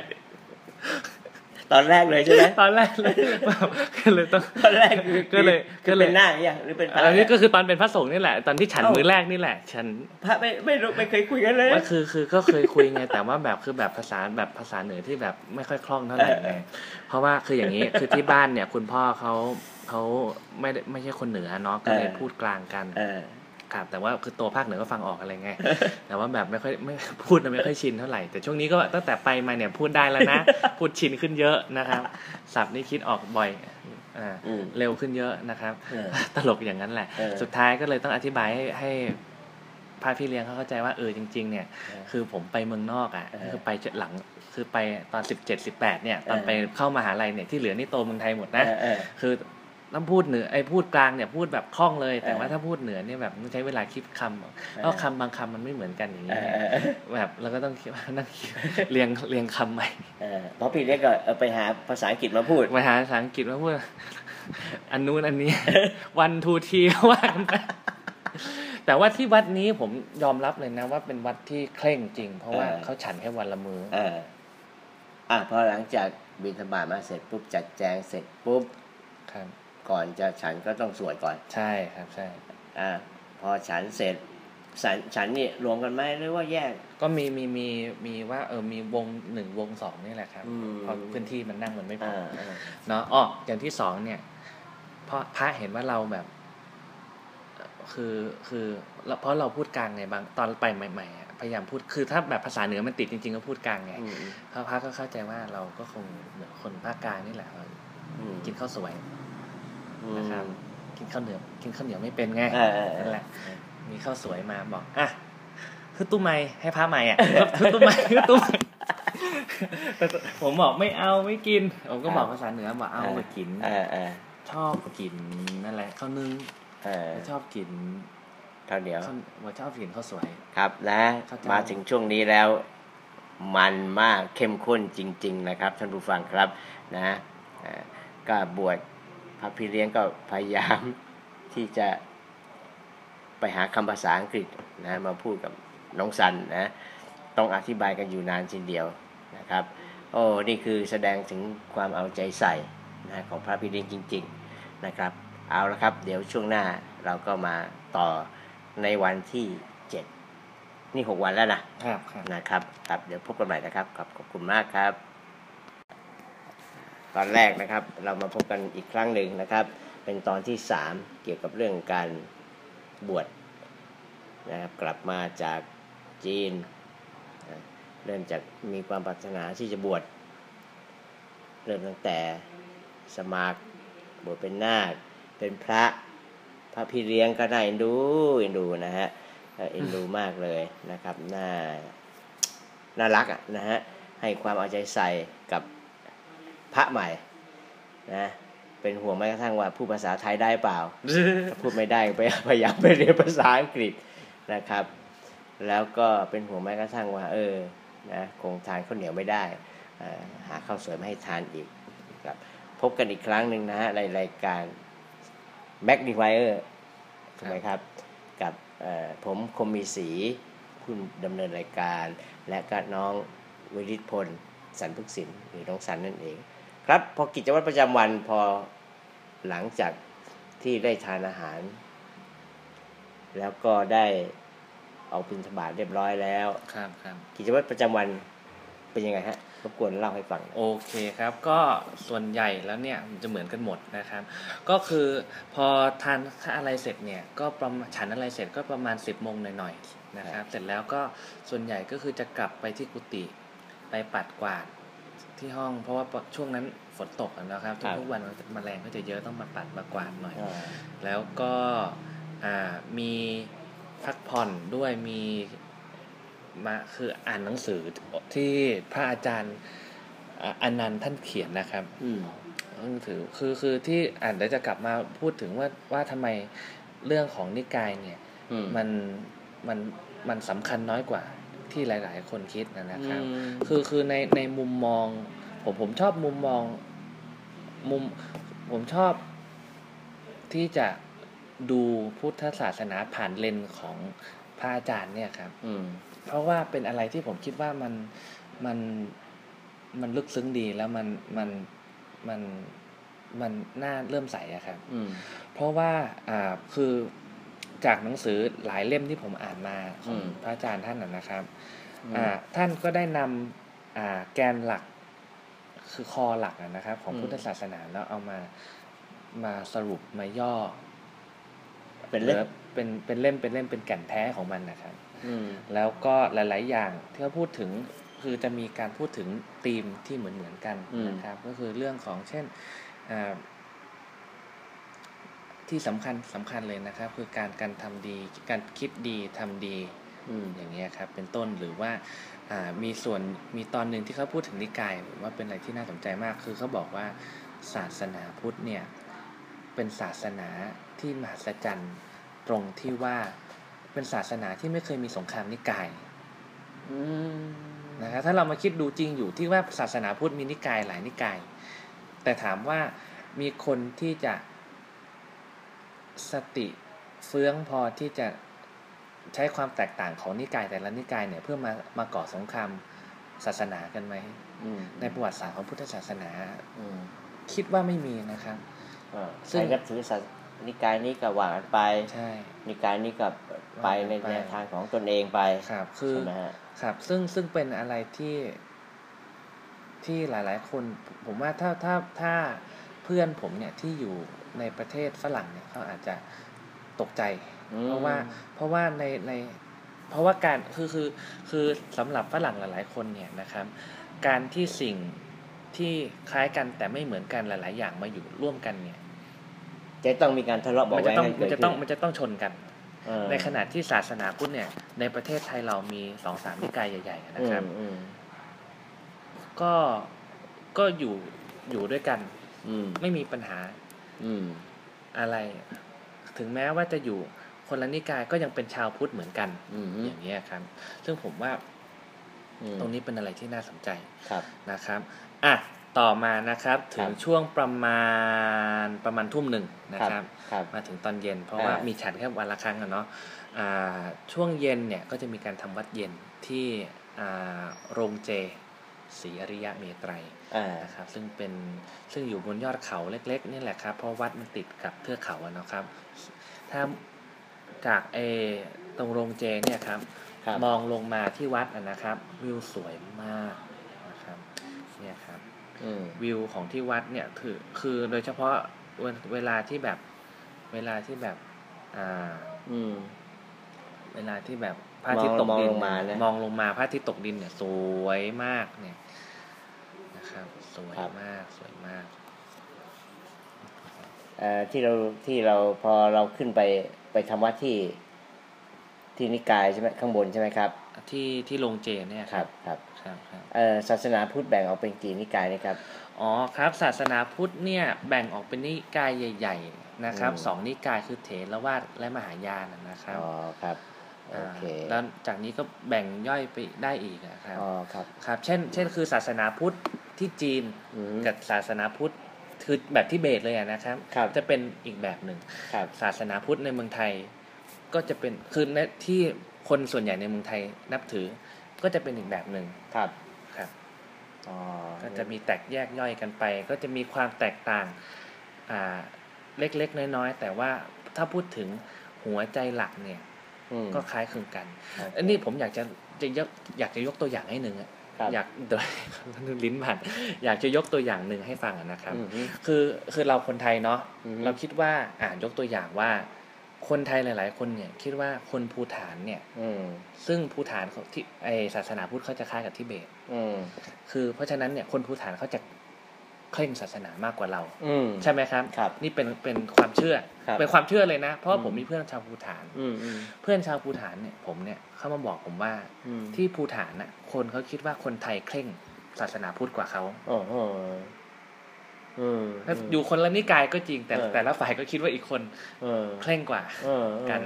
ตอนแรกเลยใช่ไหมตอนแรกเลยแบบก็เลยต้องตอนแรกคือก็เลยคืก็อเลยเป็นหน้าอย่างเงี้ยหรือเป็นพระอันนี้ก็คือตอนเป็นพระสงฆ์นี่แหละ ตอนที่ฉันเอ้ามืมือแรกนี่แหละ ฉันพระไม่ไม่รู้ไม่เคยคุยกันเลยว่าคือคือก็เคยคุยไงแต่ว่าแบบคือแบบภาษาแบบภาษาเหนือที่แบบไม่ค่อยคล่องเท่าไหร่ไงเพราะว่าคืออย่างนี้คือที่บ้านเนี่ย คุณพ่อเขาเขาไม่ได้ไม่ใช่คนเหนือเนาะก็เลยเออพูดกลางกันเออ ครับแต่ว่าคือตัวภาคเหนือก็ฟังออกอะไรไงแต่ว่าแบบไม่ค่อยไม่พูดไม่ค่อยชินเท่าไหร่แต่ช่วงนี้ก็ตั้งแต่ไปมาเนี่ยพูดได้แล้วนะ พูดชินขึ้นเยอะนะครับศัพท์นี่คิดออกบ่อยอ่าอืมเร็วขึ้นเยอะนะครับเออตลกอย่างนั้นแหละเออสุดท้ายก็เลยต้องอธิบายให้ให้พาพี่เลี้ยงเขาเข้าใจว่าเออจริง ๆ เนี่ยเออคือผมไปเมืองนอกอะเออคือไปหลังคือไปตอนสิบเจ็ดสิบแปดเนี่ย ตอนเออไปเข้ามหาลัยเนี่ยที่เหลือนี่โตเมืองไทยหมดนะเออเออคือ ต้องพูดเหนือไอ้พูดกลางเนี่ยพูดแบบคล่องเลย แต่เออว่าถ้าพูดเหนือเนี่ยแบบต้องใช้เวลาคิดคำเพราะคำบางคำมันไม่เหมือนกันอย่างเอนี้อเออเออแบบเราก็ต้องคิดว่านั่งคิดเรียงเรียงคำใหม่เออเพราะพี่เล็กก็เออไปหาภาษาอังกฤษมาพูดไปหาภาษาอังกฤษมาพูดอันนู้นอันนี้วันทูทีว่ากันไปแต่ว่าที่วัดนี้ผมยอมรับเลยนะว่าเป็นวัดที่เคร่งจริง เพราะว่าเออเขาฉันแค่วันละมือเอออะพอหลังจากบินธบาตมาเสร็จปุ๊บจัดแจงเสร็จปุ๊บครับ ก่อนจะฉันก็ต้องสวดก่อน ใช่ครับใช่ อ่า พอฉันเสร็จฉันฉันนี่รวมกันไหมหรือว่าแยก ก็มีมีมีมีว่าเออมีวงหนึ่งวงสองนี่แหละครับอืมเพราะพื้นที่มันนั่งมันไม่พออ่าอ่าเนาะอ๋ออย่างที่สองเนี่ยเพราะพระเห็นว่าเราแบบเอ่อคือคือเราเพราะเราพูดกลางไงบางตอนไปใหม่ๆอะพยายามพูดคือถ้าแบบภาษาเหนือมันติดจริงๆก็พูดกลางไงอืมพระพระก็เข้าใจว่าเราก็คงเหมือนคนภาคกลางนี่แหละอืมกินข้าวสวยอืม นะครับกินข้าวเหนียวกินข้าวเหนียวไม่เป็นไงเออเออเออนั่นแหละมีข้าวสวยมาบอกอะคือตู้ไม้ให้พระใหม่อะคือตู้ไม้คือตู้ไม้แต่ผมบอกไม่เอาไม่กิน ผมก็บอกภาษาเหนือบอกเอาไปกินเออเออชอบกินนั่นแหละข้าวนึ่งเออชอบกินข้าวเหนียวข้าวว่าชอบกินข้าวสวยครับนะเข้าใจมาถึงช่วงนี้แล้ว มันมากเข้มข้นจริง ๆ นะครับท่านผู้ฟังครับนะเอ่อก็บวช พระพี่เลี้ยงก็พยายามที่จะไปหาคำภาษาอังกฤษนะมาพูดกับน้องสันนะต้องอธิบายกันอยู่นานทีเดียวนะครับโอ้นี่คือแสดงถึงความเอาใจใส่นะของพระพี่เลี้ยงจริง ๆนะครับ เอาละครับ เดี๋ยวช่วงหน้าเราก็มาต่อในวันที่ 7 นี่ 6 วันแล้วนะครับครับนะครับครับเดี๋ยวพบกันใหม่นะครับขอบขอบคุณมากครับ ตอนแรกนะครับ เรามาพบกันอีกครั้งหนึ่งนะครับ เป็นตอนที่ 3 เกี่ยวกับเรื่องการบวชนะครับ กลับมาจากจีน เริ่มจากมีความปรารถนาที่จะบวชเริ่มตั้งแต่สมัครบวชเป็นนาคเป็นพระพระพี่เลี้ยงก็น่าเอ็นดูเอ็นดูนะฮะอ่อเอ็นดูมากเลยนะครับน่าน่ารักอะนะฮะให้ความเอาใจใส่กับ พระใหม่นะเป็นห่วงแม้กระทั่งว่าผู้ภาษาไทยได้เปล่าถ้าพูดไม่ได้ไปพยายามไปเรียนภาษาอังกฤษนะครับ แล้วก็เป็นห่วงแม้กระทั่งว่าเออนะคงทานข้าวเหนียวไม่ได้เอ่อหาข้าวสวยมาให้ทานอีกครับพบกันอีกครั้งหนึ่งนะฮะในรายการ Mac d e f i e r ถูกไหมครับ กับเอ่อผมคมมีสีผู้ดำเนินรายการ และก็น้องวิริศพลสันพึกษินหรือน้องสันนั่นเอง ครับพอกิจวัตรประจำวันพอหลังจากที่ได้ทานอาหาร แล้วก็ได้เอาบิณฑบาตเรียบร้อยแล้วครับครับกิจวัตรประจำวันเป็นยังไงฮะรบกวนเล่าให้ฟัง โอเคครับ ก็ส่วนใหญ่แล้วเนี่ยมันจะเหมือนกันหมดนะครับ ก็คือพอทานอะไรเสร็จเนี่ย ก็ประมาณฉันอะไรเสร็จก็ประมาณ 10บโมงหน่อยๆนะครับ เสร็จแล้วก็ส่วนใหญ่ก็คือจะกลับไปที่กุฏิไปปัดกวาด ที่ห้อง เพราะว่าช่วงนั้นฝนตกอะนะครับครับทุกๆวันแมลงก็จะเยอะต้องมาปัดมากวาดหน่อยอ่าแล้วก็อ่ามีพักผ่อนด้วยมีมาคืออ่านหนังสือที่พระอาจารย์อ่าอนันต์ท่านเขียนนะครับอืมหนังสือคือคือที่อ่านเดี๋ยวจะกลับมาพูดถึงว่าว่าทำไมเรื่องของนิกายเนี่ยอืมมันมันมันสำคัญน้อยกว่า ที่หลาย ๆ คนคิดนะนะครับอืมคือคือในในมุมมอง ผมผมชอบมุมมอง มุมผมชอบที่จะดูพุทธศาสนาผ่านเลนส์ของพระอาจารย์เนี่ยครับ อืม เพราะว่าเป็นอะไรที่ผมคิดว่ามันมันมันลึกซึ้งดีแล้วมันมันมันมันน่าเริ่มใสอะครับอืมเพราะว่าอ่าคือ จากหนังสือหลายเล่มที่ผมอ่านมาของอืมพระอาจารย์ท่านนะนะครับอืมอ่าท่านก็ได้นำอ่าแกนหลักคือคอหลักอะนะครับ ของอืมพุทธศาสนาแล้วเอามามาสรุปมาย่อ เป็นเล่มหรือเป็นเป็นเล่มเป็นเล่มเป็นแก่นแท้ของมันนะครับอืมแล้วก็หลาย ๆ อย่างที่เขาพูดถึงคือจะมีการพูดถึงธีมที่เหมือนเหมือนๆกันอืมนะครับ ก็คือเรื่องของเช่นอ่า ที่สำคัญสำคัญเลยนะครับ คือการการทำดี การคิดดีทำดีอืมอย่างเงี้ยครับ เป็นต้นหรือว่าอ่ามีส่วนมีตอนหนึ่งที่เขาพูดถึงนิกายผมว่าเป็นอะไรที่น่าสนใจมาก คือเขาบอกว่าศาสนาพุทธเนี่ยเป็นศาสนาที่มหัศจรรย์ตรงที่ว่าเป็นศาสนาที่ไม่เคยมีสงครามนิกายอืมนะครับถ้าเรามาคิดดูจริงอยู่ที่ว่าศาสนาพุทธมีนิกายหลายนิกาย แต่ถามว่ามีคนที่จะ สติเฟื้องพอที่จะใช้ความแตกต่างของนิกายแต่ละนิกายเนี่ยเพื่อมามาก่อสงครามศาสนากันไหมอืมในประวัติศาสตร์ของพุทธศาสนาอืมคิดว่าไม่มีนะครับอ่าซึ่ใครงนับถือศาสนิกายนี้ก็ว่ากันไปใช่นิกายนี้ก็ไปในว่ากันไปแนวทางของตนเองไปครับคือใช่ไหมฮะครับซึ่งซึ่งเป็นอะไรที่ที่หลาย ๆ คน ผมว่าถ้าถ้าถ้าเพื่อนผมเนี่ยที่อยู่ ในประเทศฝรั่งเนี่ยเขาอาจจะตกใจอืมเพราะว่าเพราะว่าในในเพราะว่าการคือคือคือสำหรับฝรั่งหลายๆคนเนี่ยนะครับ การที่สิ่งที่คล้ายกันแต่ไม่เหมือนกันหลาย ๆ อย่างมาอยู่ร่วมกันเนี่ย จะต้องมีการทะเลาะเบาะมันแวจะงต้องกันมัเกินดจะขึ้ต้องนมันจะต้องชนกันเออในขณะที่ศาสนาพุทธเนี่ย ในประเทศไทยเรามีสองสามนิกายใหญ่ ๆ นะครับอืมอืมก็ก็อยู่อยู่ด้วยกัน อืมไม่มีปัญหา อืมอะไร ถึงแม้ว่าจะอยู่คนละนิกายก็ยังเป็นชาวพุทธเหมือนกันอืมอย่างนี้ยครับ ซึ่งผมว่าอืมตรงนี้เป็นอะไรที่น่าสนใจครับนะครับอะต่อมานะครับ ถึคงรับช่วงประมาณประมาณทุ่มหนึ่งนะคครัรับบครับ มาถึงตอนเย็น เพราะว่าอ่ามีมีฉันแค่วันละครั้งอะเนาะอ่าช่วงเย็นเนี่ยก็จะมีการทำวัดเย็นที่อ่าโรงเจ ศรีอริยะเมตรัยอ่านะครับซึ่งเป็นซึ่งอยู่บนยอดเขาเล็กๆนี่แหละครับ เพราะวัดมันติดกับเทือกเขาอะเนาะครับ ถ้าจากเออตรงโรงเจเนี่ยครับครับมองลงมาที่วัดอะนะครับ วิวสวยมากนะครับเนี่ยครับอืมวิวของที่วัดเนี่ยคือคือโดยเฉพาะเวเวลาที่แบบเวลาที่แบบ อ่า อืม เวลาที่แบบ พระอาทิตย์ตกดินมองลงมานะมองลงมาพระอาทิตย์ตกดินเนี่ย สวยมากเนี่ยนะครับ สวยครับมากสวยมากเอ่อที่เราที่เราพอเราขึ้นไปไปทำวัดที่ที่นิกายใช่ไหมข้างบนใช่ไหมครับ ที่ที่โรงเจเนี่ยครับครับครับครับเอ่อศาสนาพุทธแบ่งออกเป็นกี่นิกายนะครับอ๋อครับ ศาสนาพุทธเนี่ยแบ่งออกเป็นนิกายใหญ่ ๆ นะครับอืมสองนิกายคือเถรวาทและมหายานนะครับอ๋อครับ โอเคาแล้วจากนี้ก็แบ่งย่อยไปได้อีกนะครับอ๋อครับครับ เช่น เช่น คือศาสนาพุทธที่จีนอืมกับศาสนาพุทธคือแบบที่เบตเลยอะนะครับครับจะเป็นอีกแบบหนึ่งครับศาสนาพุทธในเมืองไทย ก็จะเป็นคือในที่คนส่วนใหญ่ในเมืองไทยนับถือ ก็จะเป็นอีกแบบหนึ่งครับครับอ๋อก็จะมีแตกแยกย่อยกันไป ก็จะมีความแตกต่างอ่าเล็กๆน้อยๆแต่ว่าถ้าพูดถึงหัวใจหลักเนี่ยอืม ก็คล้ายคลึงกันโอเคอันนี้ผมอยากจะจะยกอยากจะยกตัวอย่างให้หนึ่งอะครับอยากโดยลิ้นผ่านอยากจะยกตัวอย่างหนึ่งให้ฟังอะนะครับอืมฮึคือคือเราคนไทยเนาะอือฮึเราคิดว่าอ่านยกตัวอย่างว่า คนไทยหลาย ๆ คนเนี่ย คิดว่าคนภูฐานเนี่ย อืมซึ่งภูฐานเขาที่ไอศาสนาพุทธเขาจะคล้ายกับทิเบต อืมคือเพราะฉะนั้นเนี่ยคนภูฐานเขาจะ เคร่งศาสนามากกว่าเราอืมใช่ไหมครับครับนี่เป็นเป็นความเชื่อครับเป็นความเชื่อเลยนะ เพราะว่าอืมผมมีเพื่อนชาวภูฐานอืมอืมเพื่อนชาวภูฐานเนี่ยผมเนี่ยเขามาบอกผมว่าอืมที่ภูฐานน่ะ คนเขาคิดว่าคนไทยเคร่งศาสนาพุทธกว่าเขาโอ้โหอืมอยู่คนละนิกายก็จริงแต่เออแต่ละฝ่ายก็คิดว่าอีกคนเออเคร่งกว่าเออกัน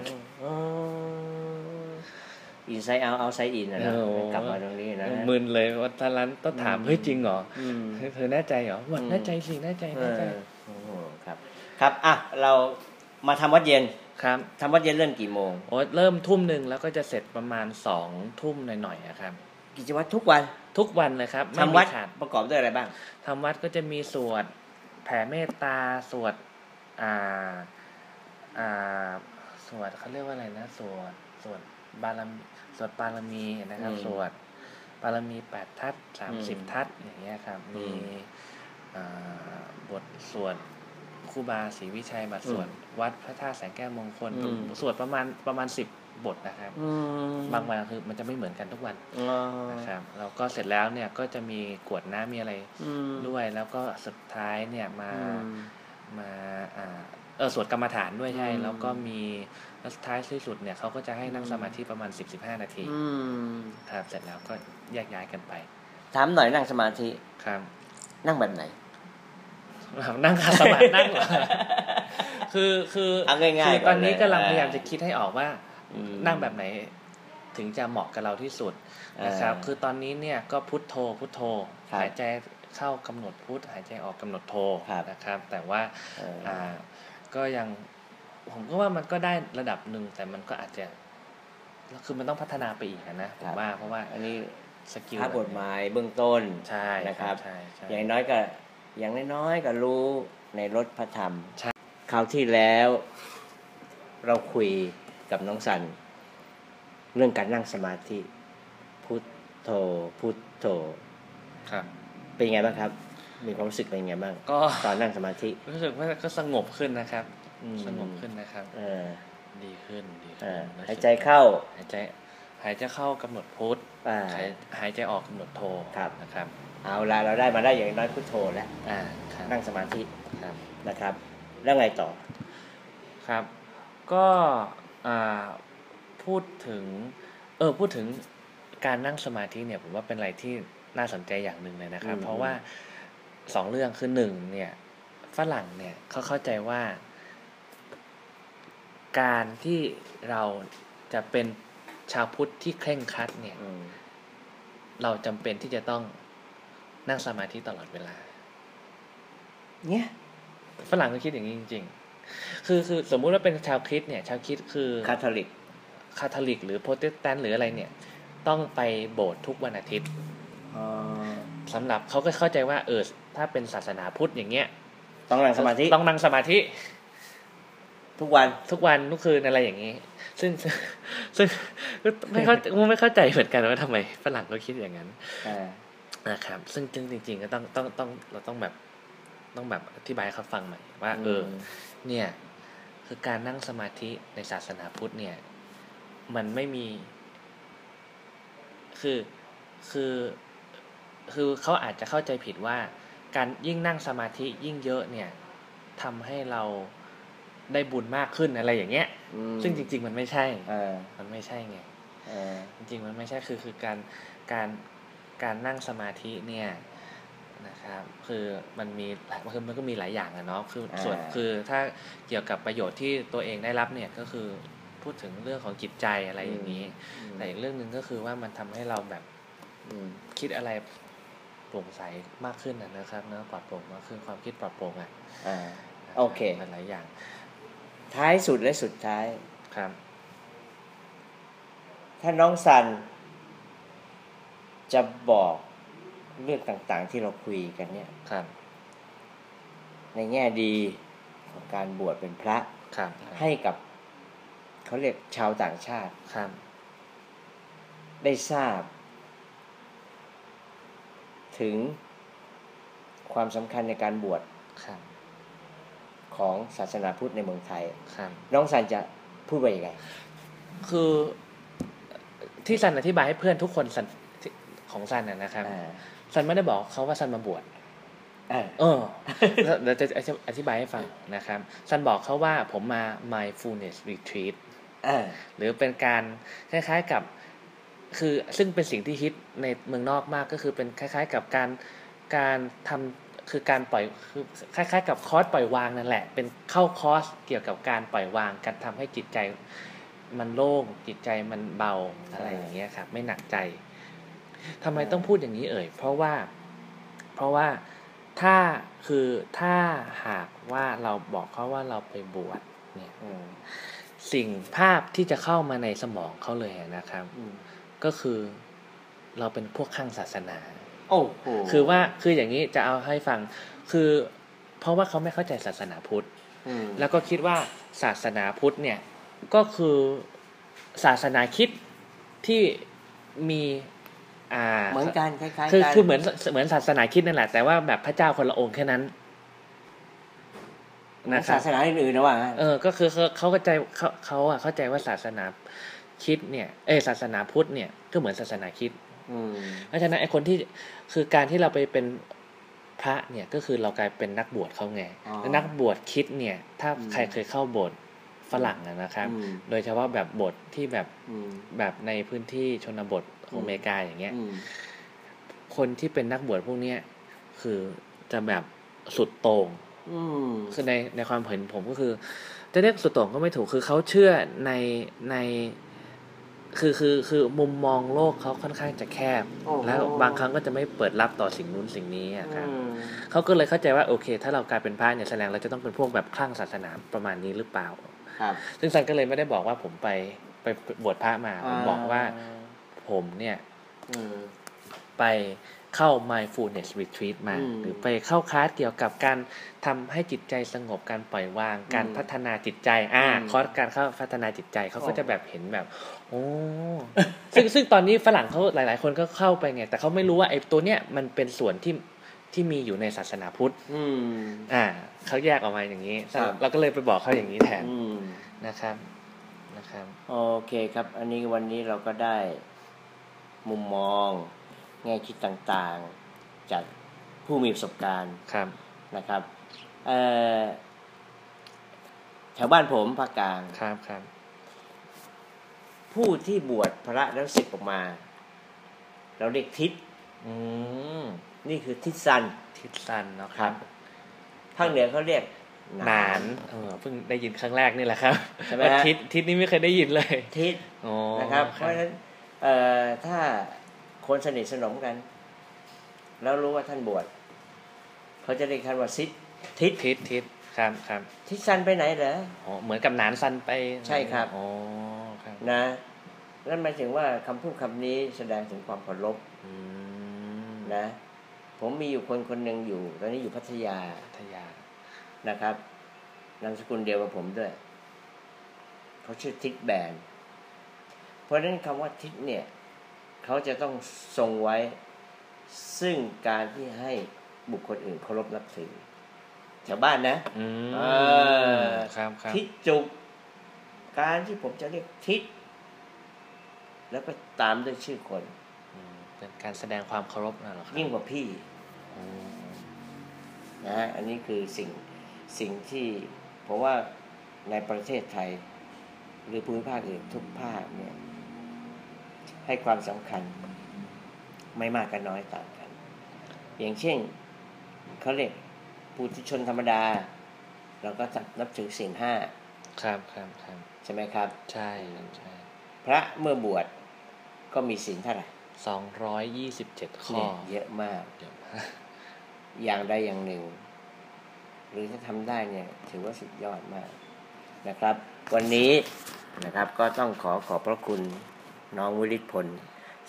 อินไซด์เอาเอาไซด์อินนะนะโอ้โหกลับมาตรงนี้นะมึนเลยว่าตอนนั้นต้องถามอืมเฮ้ยจริงเหรออืมเธอแน่ใจเหรอว่าอืมแน่ใจสิแน่ใจเอแน่อใจโอ้โหครับ ครับอะเรามาทำวัดเย็นครับทำวัดเย็นเริ่มกี่โมงโอ้เริ่มทุ่มหนึ่งแล้วก็จะเสร็จประมาณสองทุ่มหน่อยๆอะครับ กิจวัตรทุกวันทุกวันเลยครับไม่ทำมีวัดขาดประกอบด้วยอะไรบ้างทำวัดก็จะมีสวดแผ่เมตตาสวดอ่าอ่าสวดเขาเรียกว่าอะไรนะสวดสวดบารมี สวดบารมีนะครับอืมสวดบารมีแปดทัศสามสิบอืมทัศอย่างเงี้ยครับอืมีมอ่าบทสวดครูบาศรีวิชัยบัตรสวดวัดพระธาตุแสงแก้วมงคลอืมสวดประมาณประมาณสิบบทนะครับอืมบางวันคือมันจะไม่เหมือนกันทุกวันอ๋อนะครับแล้วก็เสร็จแล้วเนี่ยก็จะมีกรวดน้ำมีอะไรอืมด้วยแล้วก็สุดท้ายเนี่ยมาอืมมาอ่าเออสวดกรรมฐานด้วยใช่อืมแล้วก็มี แล้วสุดท้ายที่สุดเนี่ยเขาก็จะให้นั่งอืมสมาธิประมาณ10-15นาทีอืมครับเสร็จแล้วก็แยกย้ายกันไปถามหน่อยนั่งสมาธิครับ นั่งแบบไหนนั่งคาสมาธินั่งเหรอคือคือเอาง่ายๆคือตอนนี้ก่อนเลยกำลังพยายามอ่าจะคิดให้ออกว่าอืมนั่งแบบไหนถึงจะเหมาะกับเราที่สุดนะครับอ่าคือตอนนี้เนี่ยก็พุทโธพุทโธครับหายใจเข้ากำหนดพุทหายใจออกกำหนดโธครับนะครับ แต่ว่าเอออ่าก็ยัง ผมก็ว่ามันก็ได้ระดับหนึ่งแต่มันก็อาจจะคือมันต้องพัฒนาไปอีกอะนะผมว่าเพราะว่าอันนี้สกิลพระบทหมายเบื้องต้นใช่นะครับใช่ใช่อย่างน้อยก็อย่างน้อยๆก็รู้ในรถพระธรรมใช่คราวที่แล้ว เราคุยกับน้องสัน เรื่องการนั่งสมาธิ พุทโธพุทโธครับ เป็นยังไงบ้างครับ มีความรู้สึกเป็นยังไงบ้างก็ตอนนั่งสมาธิ รู้สึกว่าก็สงบขึ้นนะครับอืม สงบขึ้นนะครับเออดีขึ้นดีเอขึ้นอรู้สึกหายใจเข้าหายใจหายใจเข้ากำหนดพุทอ่าหายหายใจออกกำหนดโทครับนะครับ เอาละเราได้มาได้อย่างน้อยพุทโธแล้วอ่าครับนั่งสมาธิครับนะครับ แล้วไงต่อครับ ก็อ่าพูดถึงเออพูดถึงการนั่งสมาธิเนี่ยผมว่าเป็นอะไรที่น่าสนใจอย่างหนึ่งเลยนะครับอืมเพราะว่าสองเรื่องคือหนึ่งเนี่ยฝรั่งเนี่ยเขาเข้าใจว่า การที่เราจะเป็นชาวพุทธที่เคร่งครัดเนี่ยอืมเราจำเป็นที่จะต้องนั่งสมาธิตลอดเวลา เนี่ยฝรั่งก็คิดอย่างนี้จริง ๆ คือคือสมมุติว่าเป็นชาวคริสต์เนี่ย ชาวคริสต์คือคาทอลิกคาทอลิก หรือโปรเตสแตนต์หรืออะไรเนี่ย ต้องไปโบสถ์ทุกวันอาทิตย์อ๋อสำหรับเขาก็เข้าใจว่าเออถ้าเป็นศาสนาพุทธอย่างเงี้ย ต้องนั่งสมาธิ ต้องนั่งสมาธิ ทุกวันทุกวันทุกคืนอะไรอย่างนี้ ซึ่งซึ่งซึ่งไม่เข้าไม่เข้าใจเหมือนกันว่าทำไมฝรั่งก็คิดอย่างนั้นอ่านะครับ ซึ่งจริง ๆ ก็ต้องต้องต้องเราต้องแบบต้องแบบอธิบายให้เขาฟังใหม่ว่า เออ เนี่ย คือการนั่งสมาธิในศาสนาพุทธเนี่ย มันไม่มี คือคือคือเขาอาจจะเข้าใจผิดว่า การยิ่งนั่งสมาธิยิ่งเยอะเนี่ยทำให้เรา ได้บุญมากขึ้นอะไรอย่างเงี้ยอืมซึ่งจริง ๆ มันไม่ใช่เออมันไม่ใช่ไงเออจริง ๆ มันไม่ใช่คือคือการการการนั่งสมาธิเนี่ยนะครับคือมันมีคือมันก็มีหลายอย่างอะเนาะคือส่วนคือถ้าเกี่ยวกับประโยชน์ที่ตัวเองได้รับเนี่ยก็คือพูดถึงเรื่องของจิตใจอะไรอย่างนี้ แต่อีกเรื่องหนึ่งก็คือว่ามันทำให้เราแบบอืมคิดอะไรโปร่งใสมากขึ้นนะนะครับเนื้อะปลอดโปร่งมากขึ้นความคิดปลอดโปร่งอะอ่าโอเคหลายๆอย่าง ท้ายสุดและสุดท้าย ครับ ถ้าน้องสันจะบอกเรื่องต่างๆ ที่เราคุยกันเนี่ย ครับ ในแง่ดีของการบวชเป็นพระ ครับ ให้กับเขาเรียกชาวต่างชาติ ครับ ได้ทราบ ถึงความสำคัญในการบวช ครับ ของศาสนาพุทธในเมืองไทยครับน้องสันจะพูดว่ายังไง คือที่ซันอธิบายให้เพื่อนทุกคนซันที่ของซันน่ะนะครับอ่าซันไม่ได้บอกเขาว่าซันมาบวชอ่าเออแล้วเดี๋ยวจะอธิบายให้ฟังนะครับซันบอกเขาว่าผมมา mindfulness retreat อ่าหรือเป็นการคล้ายๆกับ คือซึ่งเป็นสิ่งที่ฮิตในเมืองนอกมากก็คือเป็นคล้าย ๆ กับการการทำ คือการปล่อยคือคล้ายๆ กับคอร์สปล่อยวางนั่นแหละ เป็นเข้าคอร์สเกี่ยวกับการปล่อยวางการทำให้จิตใจมันโล่งจิตใจมันเบาอะไรอย่างเงี้ยครับ ไม่หนักใจทำไมต้องพูดอย่างนี้เอ่ย เพราะว่า เพราะว่าถ้าคือถ้าหากว่าเราบอกเขาว่าเราไปบวชเนี่ยอืมสิ่งภาพที่จะเข้ามาในสมองเขาเลยนะครับอืมก็คือเราเป็นพวกข้างศาสนา โอ้โหคือว่าคืออย่างนี้จะเอาให้ฟัง คือเพราะว่าเขาไม่เข้าใจศาสนาพุทธอืมแล้วก็คิดว่าศาสนาพุทธเนี่ยก็คือศาสนาคิดที่มีอ่าเหมือนกันคล้ายๆคือกันคือเหมือนเหมือนศาสนาคิดนั่นแหละ แต่ว่าแบบพระเจ้าคนละองค์แค่นั้นเหมือนนะครัศาบสนาอื่นๆนะว่างั้นเออ ก็คือเขาเขาเข้าใจเขาเขาอะเข้าใจว่าศาสนาคิดเนี่ย เออศาสนาพุทธเนี่ยก็เหมือนศาสนาคิดอืม เพราะฉะนั้นไอ้คนที่คือการที่เราไปเป็นพระเนี่ยก็คือเรากลายเป็นนักบวชเขาไงอ๋อแล้วนักบวชคิดเนี่ย ถ้าอืมใครเคยเข้าโบสถ์ฝรั่งอะนะครับอืมโดยเฉพาะแบบโบสถ์ที่แบบอืมแบบในพื้นที่ชนบทขออืงมอเมริกาอย่างเงี้ยอืมคนที่เป็นนักบวชพวกเนี้ยคือจะแบบสุดโต่งอืมคือในในความเห็นผมก็คือ จะเรียกสุดโต่งก็ไม่ถูกคือเขาเชื่อในใน คือคือคือมุมมองโลกเขาค่อนข้างจะแคบโอ้โหแล้วบางครั้งก็จะไม่เปิดรับต่อสิ่งนู้นสิ่งนี้อะครับอืมเขาก็เลยเข้าใจว่าโอเค ถ้าเรากลายเป็นพระเนี่ยแสดงเราจะต้องเป็นพวกแบบคลั่งศาสนาประมาณนี้หรือเปล่าครับซึ่งซันก็เลยไม่ได้บอกว่าผมไปไปบวชพระมาผมบอกว่าผมเนี่ยอืมไป เข้า mindfulness retreat มาอืมหรือไปเข้าคลาสเกี่ยวกับการทำให้จิตใจสงบการปล่อยวาง การอืมพัฒนาจิตใจ อ่าอืมคอร์สการเข้าพัฒนาจิตใจเขาก็โอ้จะแบบเห็นแบบโอ้ซึ่งซึ่งตอนนี้ฝรั่งเขาหลาย ๆ คนก็เข้าไปไง แต่เขาไม่รู้ว่าไอ้ตัวเนี้ยมันเป็นส่วนที่ที่มีอยู่ในศาสนาพุทธอืมอ่าเขาแยกออกมาอย่างนี้ครับเราก็เลยไปบอกเขาอย่างนี้แทนอืมนะครับนะครับ โอเคครับ อันนี้วันนี้เราก็ได้มุมมอง แง่คิดต่างๆ จากผู้มีประสบการณ์ครับนะครับเอ่อแถวบ้านผมภาคกลางครับครับ ผู้ที่บวชพระแล้วศึกออกมา เราเรียกทิศอืมนี่คือทิศซันทิศสันเนาะครับภาคเหนือเขาเรียกหนานเออเพิ่งได้ยินครั้งแรกนี่แหละครับใช่ไหมว่าฮะทิศทิศนี้ไม่เคยได้ยินเลย ทิศอ๋อนะครับ เพราะฉะนั้นเอ่อถ้า คนสนิทสนมกัน แล้วรู้ว่าท่านบวชเขาจะเรียกท่านว่าซิดทิศทิศทิศครับครับทิศซันไปไหนเหรออ๋อเหมือนกับหนานสันไป ใช่ครับอ๋อครับนะนั่นหมายถึงว่าคำพูดคำนี้แสดงถึงความเคารพอืมนะ ผมมีอยู่คนคนหนึ่งอยู่ ตอนนี้อยู่พัทยาพัทยานะครับนามสกุลเดียวกับผมด้วยเขาชื่อทิศแบนเพราะฉะนั้นคำว่าทิศเนี่ย เขาจะต้องทรงไว้ ซึ่งการที่ให้บุคคลอื่นเคารพนับถือแถวบ้านนะอืมเออครับครับทิศจุก การที่ผมจะเรียกทิศแล้วก็ตามด้วยชื่อคนอืมเป็นการแสดงความเคารพนะเหรอครับยิ่งกว่าพี่อืมนะฮะอันนี้คือสิ่งสิ่งที่ผมว่าในประเทศไทย หรือภูมิภาคอื่นทุกภาคเนี่ย ให้ความสำคัญ ไม่มากก็นน้อยต่างกัน อย่างเช่นเขาเรียกปุถุชนธรรมดา เราก็นับถือศีลห้าครับครับครับใช่ไหมครับ ใช่ครับใช่พระเมื่อบวชก็มีศีลเท่าไหร่สองร้อยยี่สิบเจ็ดข้อเนี่ยเยอะมากเยอะมากอย่างใดอย่างหนึ่ง หรือถ้าทำได้เนี่ย ถือว่าสุดยอดมากนะครับ วันนี้นะครับก็ต้องขอขอบพระคุณ น้องวิริศพล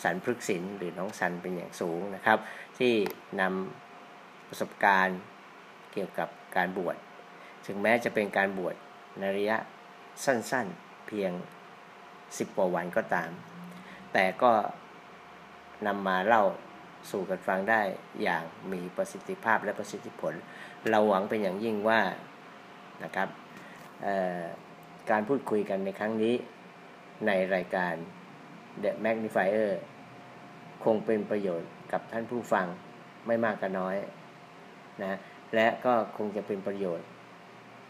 สันพฤกษินหรือน้องสันเป็นอย่างสูงนะครับ ที่นำประสบการณ์เกี่ยวกับการบวช ถึงแม้จะเป็นการบวชในระยะสั้นๆเพียง 10กว่าวันก็ตาม แต่ก็นำมาเล่าสู่กันฟังได้อย่างมีประสิทธิภาพและประสิทธิผล เราหวังเป็นอย่างยิ่งว่านะครับการพูดคุยกันในครั้งนี้ในรายการ The Magnifier คงเป็นประโยชน์กับท่านผู้ฟังไม่มากก็น้อยนะและก็คงจะเป็นประโยชน์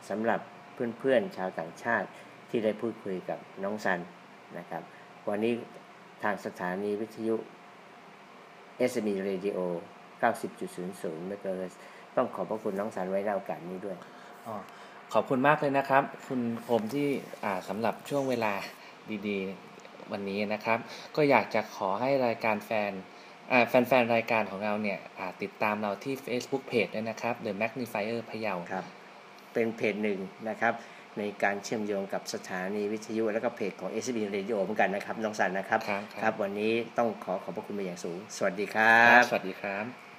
สำหรับเพื่อนๆชาวต่างชาติที่ได้พูดคุยกับน้องซันนะครับ วันนี้ทางสถานีวิทยุ SME Radio 90.00 MHz ต้องขอบพระคุณน้องสันไว้ในโอกาสนี้ด้วยอขอบคุณมากเลยนะครับ คุณผมที่สำหรับช่วงเวลาดีๆ วันนี้นะครับ ก็อยากจะขอให้รายการแฟนแฟนๆ รายการของเราเนี่ยติดตามเราที่ Facebook Page ด้วยนะครับ The Magnifier พะเยาครับ เป็นเพจหนึ่งนะครับ ในการเชื่อมโยงกับสถานีวิทยุ และก็เพจของ s อ Radio เหมือนกันนะครับ น้องสันนะครับ ครับ วันนี้ต้องขอขอบพระคุณเป็นอย่างสูง สวัสดีครับ สวัสดีครับ